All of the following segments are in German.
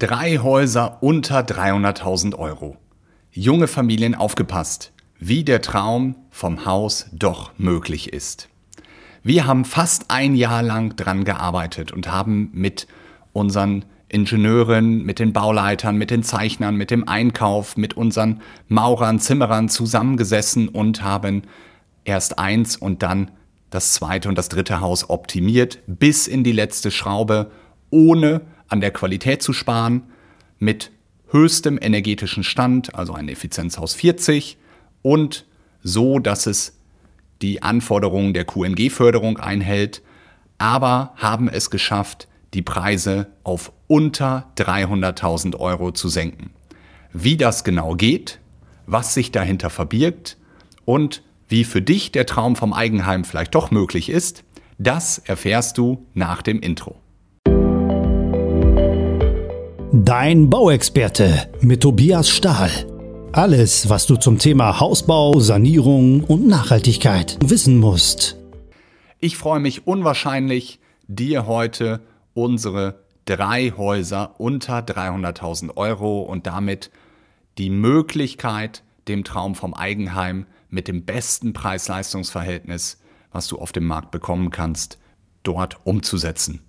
Drei Häuser unter 300.000 Euro. Junge Familien aufgepasst, wie der Traum vom Haus doch möglich ist. Wir haben fast ein Jahr lang dran gearbeitet und haben mit unseren Ingenieuren, mit den Bauleitern, mit den Zeichnern, mit dem Einkauf, mit unseren Maurern, Zimmerern zusammengesessen und haben erst eins und dann das zweite und das dritte Haus optimiert bis in die letzte Schraube, ohne an der Qualität zu sparen, mit höchstem energetischen Stand, also ein Effizienzhaus 40 und so, dass es die Anforderungen der QNG-Förderung einhält, aber haben es geschafft, die Preise auf unter 300.000 Euro zu senken. Wie das genau geht, was sich dahinter verbirgt und wie für dich der Traum vom Eigenheim vielleicht doch möglich ist, das erfährst du nach dem Intro. Dein Bauexperte mit Tobias Stahl. Alles, was du zum Thema Hausbau, Sanierung und Nachhaltigkeit wissen musst. Ich freue mich unwahrscheinlich, dir heute unsere drei Häuser unter 300.000 Euro und damit die Möglichkeit, dem Traum vom Eigenheim mit dem besten Preis-Leistungs-Verhältnis, was du auf dem Markt bekommen kannst, dort umzusetzen.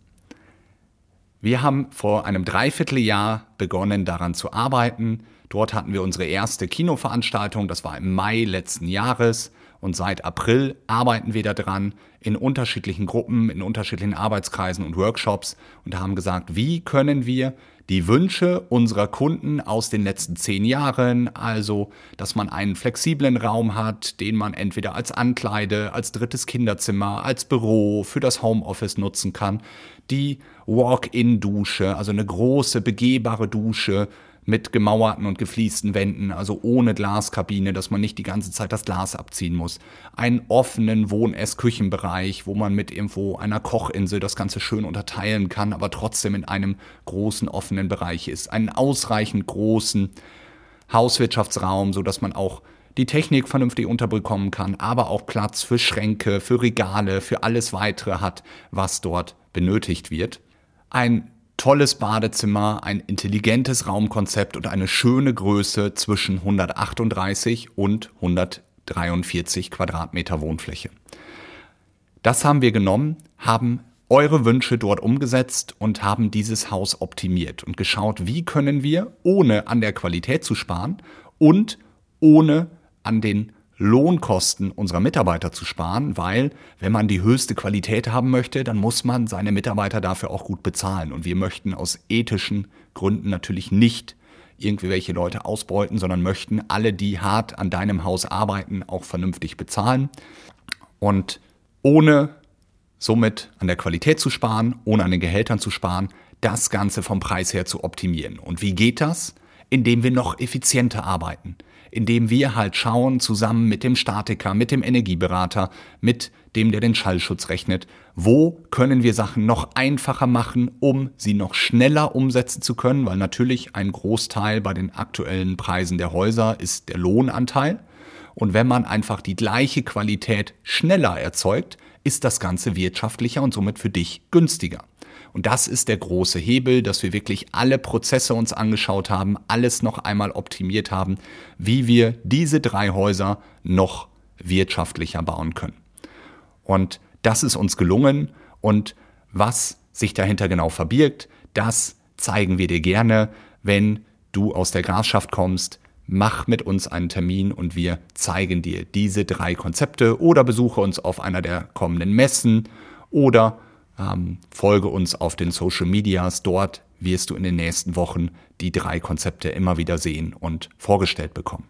Wir haben vor einem Dreivierteljahr begonnen daran zu arbeiten. Dort hatten wir unsere erste Kinoveranstaltung, das war im Mai letzten Jahres. Und seit April arbeiten wir daran in unterschiedlichen Gruppen, in unterschiedlichen Arbeitskreisen und Workshops und haben gesagt, wie können wir die Wünsche unserer Kunden aus den letzten zehn Jahren, also dass man einen flexiblen Raum hat, den man entweder als Ankleide, als drittes Kinderzimmer, als Büro, für das Homeoffice nutzen kann, die Walk-in-Dusche, also eine große begehbare Dusche, mit gemauerten und gefliesten Wänden, also ohne Glaskabine, dass man nicht die ganze Zeit das Glas abziehen muss. Einen offenen Wohn-Ess-Küchenbereich, wo man mit irgendwo einer Kochinsel das Ganze schön unterteilen kann, aber trotzdem in einem großen offenen Bereich ist. Einen ausreichend großen Hauswirtschaftsraum, so dass man auch die Technik vernünftig unterbekommen kann, aber auch Platz für Schränke, für Regale, für alles weitere hat, was dort benötigt wird. Ein tolles Badezimmer, ein intelligentes Raumkonzept und eine schöne Größe zwischen 138 und 143 Quadratmeter Wohnfläche. Das haben wir genommen, haben eure Wünsche dort umgesetzt und haben dieses Haus optimiert und geschaut, wie können wir, ohne an der Qualität zu sparen und ohne an den Lohnkosten unserer Mitarbeiter zu sparen, weil wenn man die höchste Qualität haben möchte, dann muss man seine Mitarbeiter dafür auch gut bezahlen. Und wir möchten aus ethischen Gründen natürlich nicht irgendwelche Leute ausbeuten, sondern möchten alle, die hart an deinem Haus arbeiten, auch vernünftig bezahlen. Und ohne somit an der Qualität zu sparen, ohne an den Gehältern zu sparen, das Ganze vom Preis her zu optimieren. Und wie geht das? Indem wir noch effizienter arbeiten indem wir halt schauen, zusammen mit dem Statiker, mit dem Energieberater, mit dem, der den Schallschutz rechnet, wo können wir Sachen noch einfacher machen, um sie noch schneller umsetzen zu können, weil natürlich ein Großteil bei den aktuellen Preisen der Häuser ist der Lohnanteil. Und wenn man einfach die gleiche Qualität schneller erzeugt, ist das Ganze wirtschaftlicher und somit für dich günstiger. Und das ist der große Hebel, dass wir wirklich alle Prozesse uns angeschaut haben, alles noch einmal optimiert haben, wie wir diese drei Häuser noch wirtschaftlicher bauen können. Und das ist uns gelungen und was sich dahinter genau verbirgt, das zeigen wir dir gerne, wenn du aus der Grafschaft kommst. Mach mit uns einen Termin und wir zeigen dir diese drei Konzepte oder besuche uns auf einer der kommenden Messen oder ähm, folge uns auf den Social Medias. Dort wirst du in den nächsten Wochen die drei Konzepte immer wieder sehen und vorgestellt bekommen.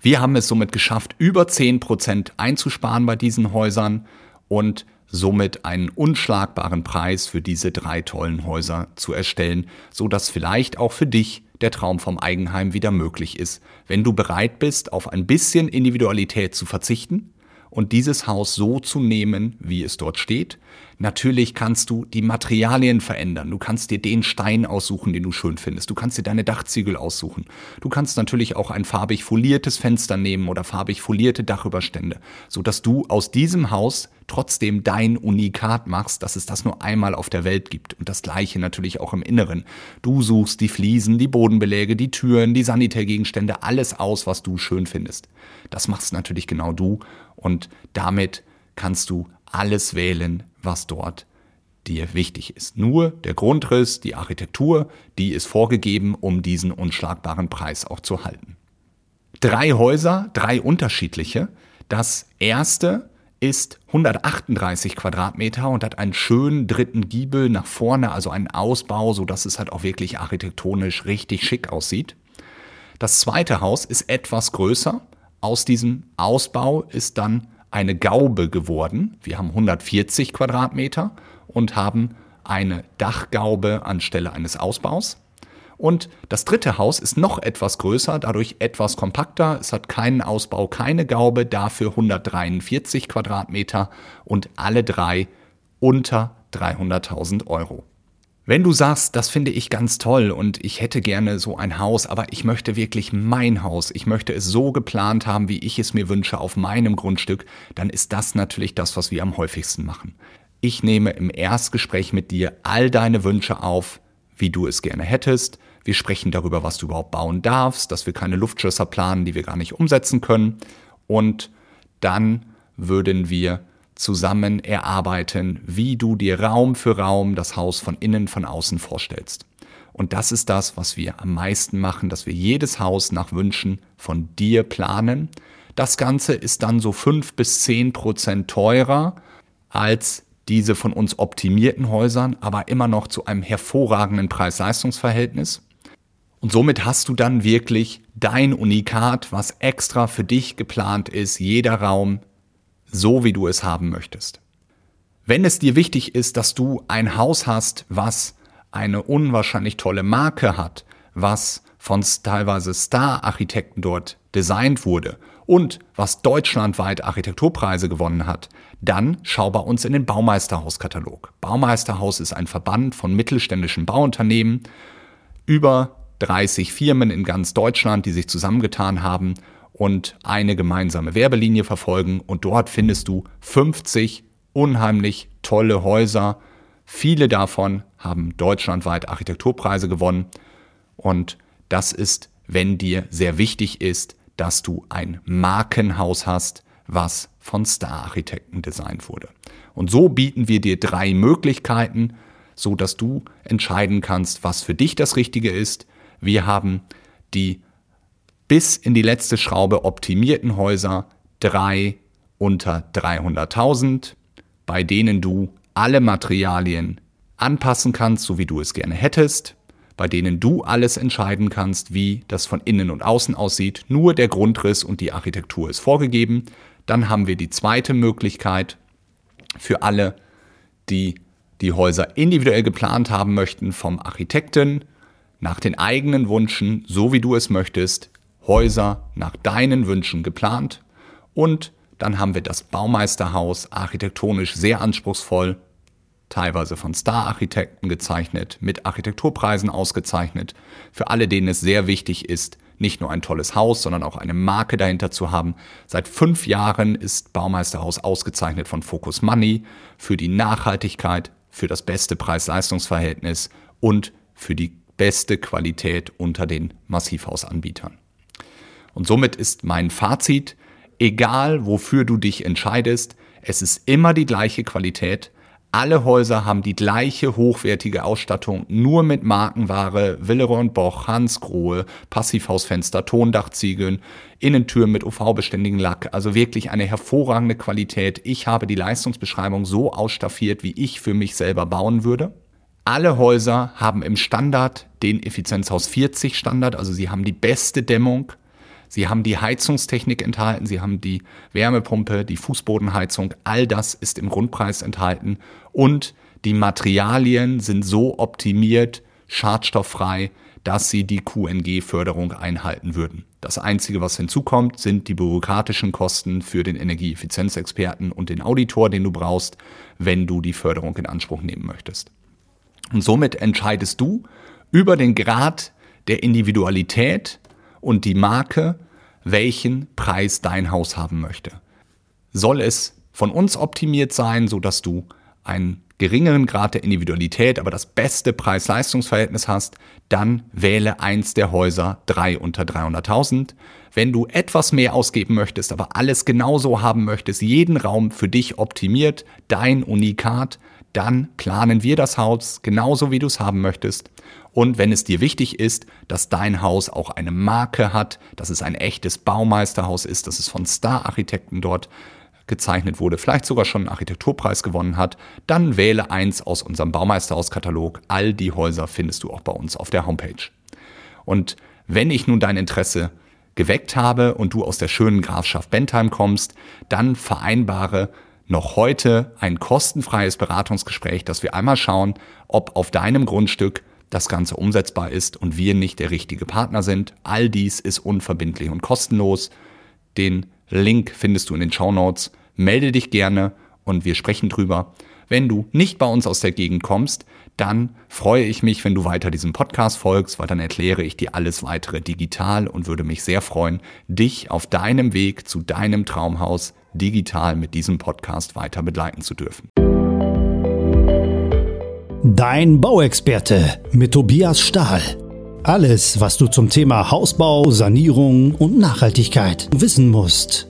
Wir haben es somit geschafft, über 10% einzusparen bei diesen Häusern und somit einen unschlagbaren Preis für diese drei tollen Häuser zu erstellen, so dass vielleicht auch für dich der Traum vom Eigenheim wieder möglich ist, wenn du bereit bist, auf ein bisschen Individualität zu verzichten und dieses Haus so zu nehmen, wie es dort steht. Natürlich kannst du die Materialien verändern. Du kannst dir den Stein aussuchen, den du schön findest. Du kannst dir deine Dachziegel aussuchen. Du kannst natürlich auch ein farbig foliertes Fenster nehmen oder farbig folierte Dachüberstände, so dass du aus diesem Haus trotzdem dein Unikat machst, dass es das nur einmal auf der Welt gibt. Und das gleiche natürlich auch im Inneren. Du suchst die Fliesen, die Bodenbeläge, die Türen, die Sanitärgegenstände, alles aus, was du schön findest. Das machst natürlich genau du und damit kannst du alles wählen, was dort dir wichtig ist. Nur der Grundriss, die Architektur, die ist vorgegeben, um diesen unschlagbaren Preis auch zu halten. Drei Häuser, drei unterschiedliche. Das erste ist 138 Quadratmeter und hat einen schönen dritten Giebel nach vorne, also einen Ausbau, so dass es halt auch wirklich architektonisch richtig schick aussieht. Das zweite Haus ist etwas größer. Aus diesem Ausbau ist dann eine Gaube geworden. Wir haben 140 Quadratmeter und haben eine Dachgaube anstelle eines Ausbaus. Und das dritte Haus ist noch etwas größer, dadurch etwas kompakter. Es hat keinen Ausbau, keine Gaube, dafür 143 Quadratmeter und alle drei unter 300.000 Euro. Wenn du sagst, das finde ich ganz toll und ich hätte gerne so ein Haus, aber ich möchte wirklich mein Haus, ich möchte es so geplant haben, wie ich es mir wünsche, auf meinem Grundstück, dann ist das natürlich das, was wir am häufigsten machen. Ich nehme im Erstgespräch mit dir all deine Wünsche auf, wie du es gerne hättest. Wir sprechen darüber, was du überhaupt bauen darfst, dass wir keine Luftschlösser planen, die wir gar nicht umsetzen können. Und dann würden wir zusammen erarbeiten, wie du dir Raum für Raum das Haus von innen, von außen vorstellst. Und das ist das, was wir am meisten machen, dass wir jedes Haus nach Wünschen von dir planen. Das Ganze ist dann so fünf bis zehn Prozent teurer als diese von uns optimierten Häusern, aber immer noch zu einem hervorragenden Preis-Leistungs-Verhältnis. Und somit hast du dann wirklich dein Unikat, was extra für dich geplant ist, jeder Raum so, wie du es haben möchtest. Wenn es dir wichtig ist, dass du ein Haus hast, was eine unwahrscheinlich tolle Marke hat, was von teilweise Star-Architekten dort designt wurde und was deutschlandweit Architekturpreise gewonnen hat, dann schau bei uns in den Baumeisterhaus-Katalog. Baumeisterhaus ist ein Verband von mittelständischen Bauunternehmen, über 30 Firmen in ganz Deutschland, die sich zusammengetan haben und eine gemeinsame Werbelinie verfolgen und dort findest du 50 unheimlich tolle Häuser. Viele davon haben deutschlandweit Architekturpreise gewonnen und das ist, wenn dir sehr wichtig ist, dass du ein Markenhaus hast, was von Star-Architekten designt wurde. Und so bieten wir dir drei Möglichkeiten, so dass du entscheiden kannst, was für dich das Richtige ist. Wir haben die bis in die letzte Schraube optimierten Häuser drei unter 300.000, bei denen du alle Materialien anpassen kannst, so wie du es gerne hättest, bei denen du alles entscheiden kannst, wie das von innen und außen aussieht, nur der Grundriss und die Architektur ist vorgegeben. Dann haben wir die zweite Möglichkeit für alle, die die Häuser individuell geplant haben möchten vom Architekten, nach den eigenen Wünschen, so wie du es möchtest, Häuser nach deinen Wünschen geplant und dann haben wir das Baumeisterhaus, architektonisch sehr anspruchsvoll, teilweise von Star-Architekten gezeichnet, mit Architekturpreisen ausgezeichnet, für alle, denen es sehr wichtig ist, nicht nur ein tolles Haus, sondern auch eine Marke dahinter zu haben. Seit fünf Jahren ist Baumeisterhaus ausgezeichnet von Focus Money für die Nachhaltigkeit, für das beste Preis-Leistungs-Verhältnis und für die beste Qualität unter den Massivhausanbietern. Und somit ist mein Fazit, egal wofür du dich entscheidest, es ist immer die gleiche Qualität. Alle Häuser haben die gleiche hochwertige Ausstattung, nur mit Markenware, Willeroy Boch, Hans Grohe, Passivhausfenster, Tondachziegeln, Innentüren mit UV-beständigen Lack, also wirklich eine hervorragende Qualität. Ich habe die Leistungsbeschreibung so ausstaffiert, wie ich für mich selber bauen würde. Alle Häuser haben im Standard den Effizienzhaus 40 Standard, also sie haben die beste Dämmung, Sie haben die Heizungstechnik enthalten, Sie haben die Wärmepumpe, die Fußbodenheizung, all das ist im Grundpreis enthalten und die Materialien sind so optimiert, schadstofffrei, dass sie die QNG-Förderung einhalten würden. Das Einzige, was hinzukommt, sind die bürokratischen Kosten für den Energieeffizienzexperten und den Auditor, den du brauchst, wenn du die Förderung in Anspruch nehmen möchtest. Und somit entscheidest du über den Grad der Individualität und die Marke, welchen Preis dein Haus haben möchte. Soll es von uns optimiert sein, sodass du einen geringeren Grad der Individualität, aber das beste Preis-Leistungs-Verhältnis hast, dann wähle eins der Häuser 3 unter 300.000. Wenn du etwas mehr ausgeben möchtest, aber alles genauso haben möchtest, jeden Raum für dich optimiert, dein Unikat, dann planen wir das Haus genauso, wie du es haben möchtest. Und wenn es dir wichtig ist, dass dein Haus auch eine Marke hat, dass es ein echtes Baumeisterhaus ist, dass es von Star-Architekten dort gezeichnet wurde, vielleicht sogar schon einen Architekturpreis gewonnen hat, dann wähle eins aus unserem Baumeisterhauskatalog. All die Häuser findest du auch bei uns auf der Homepage. Und wenn ich nun dein Interesse geweckt habe und du aus der schönen Grafschaft Bentheim kommst, dann vereinbare noch heute ein kostenfreies Beratungsgespräch, dass wir einmal schauen, ob auf deinem Grundstück das Ganze umsetzbar ist und wir nicht der richtige Partner sind. All dies ist unverbindlich und kostenlos. Den Link findest du in den Show Notes. Melde dich gerne und wir sprechen drüber. Wenn du nicht bei uns aus der Gegend kommst, dann freue ich mich, wenn du weiter diesem Podcast folgst, weil dann erkläre ich dir alles weitere digital und würde mich sehr freuen, dich auf deinem Weg zu deinem Traumhaus digital mit diesem Podcast weiter begleiten zu dürfen. Dein Bauexperte mit Tobias Stahl. Alles, was du zum Thema Hausbau, Sanierung und Nachhaltigkeit wissen musst.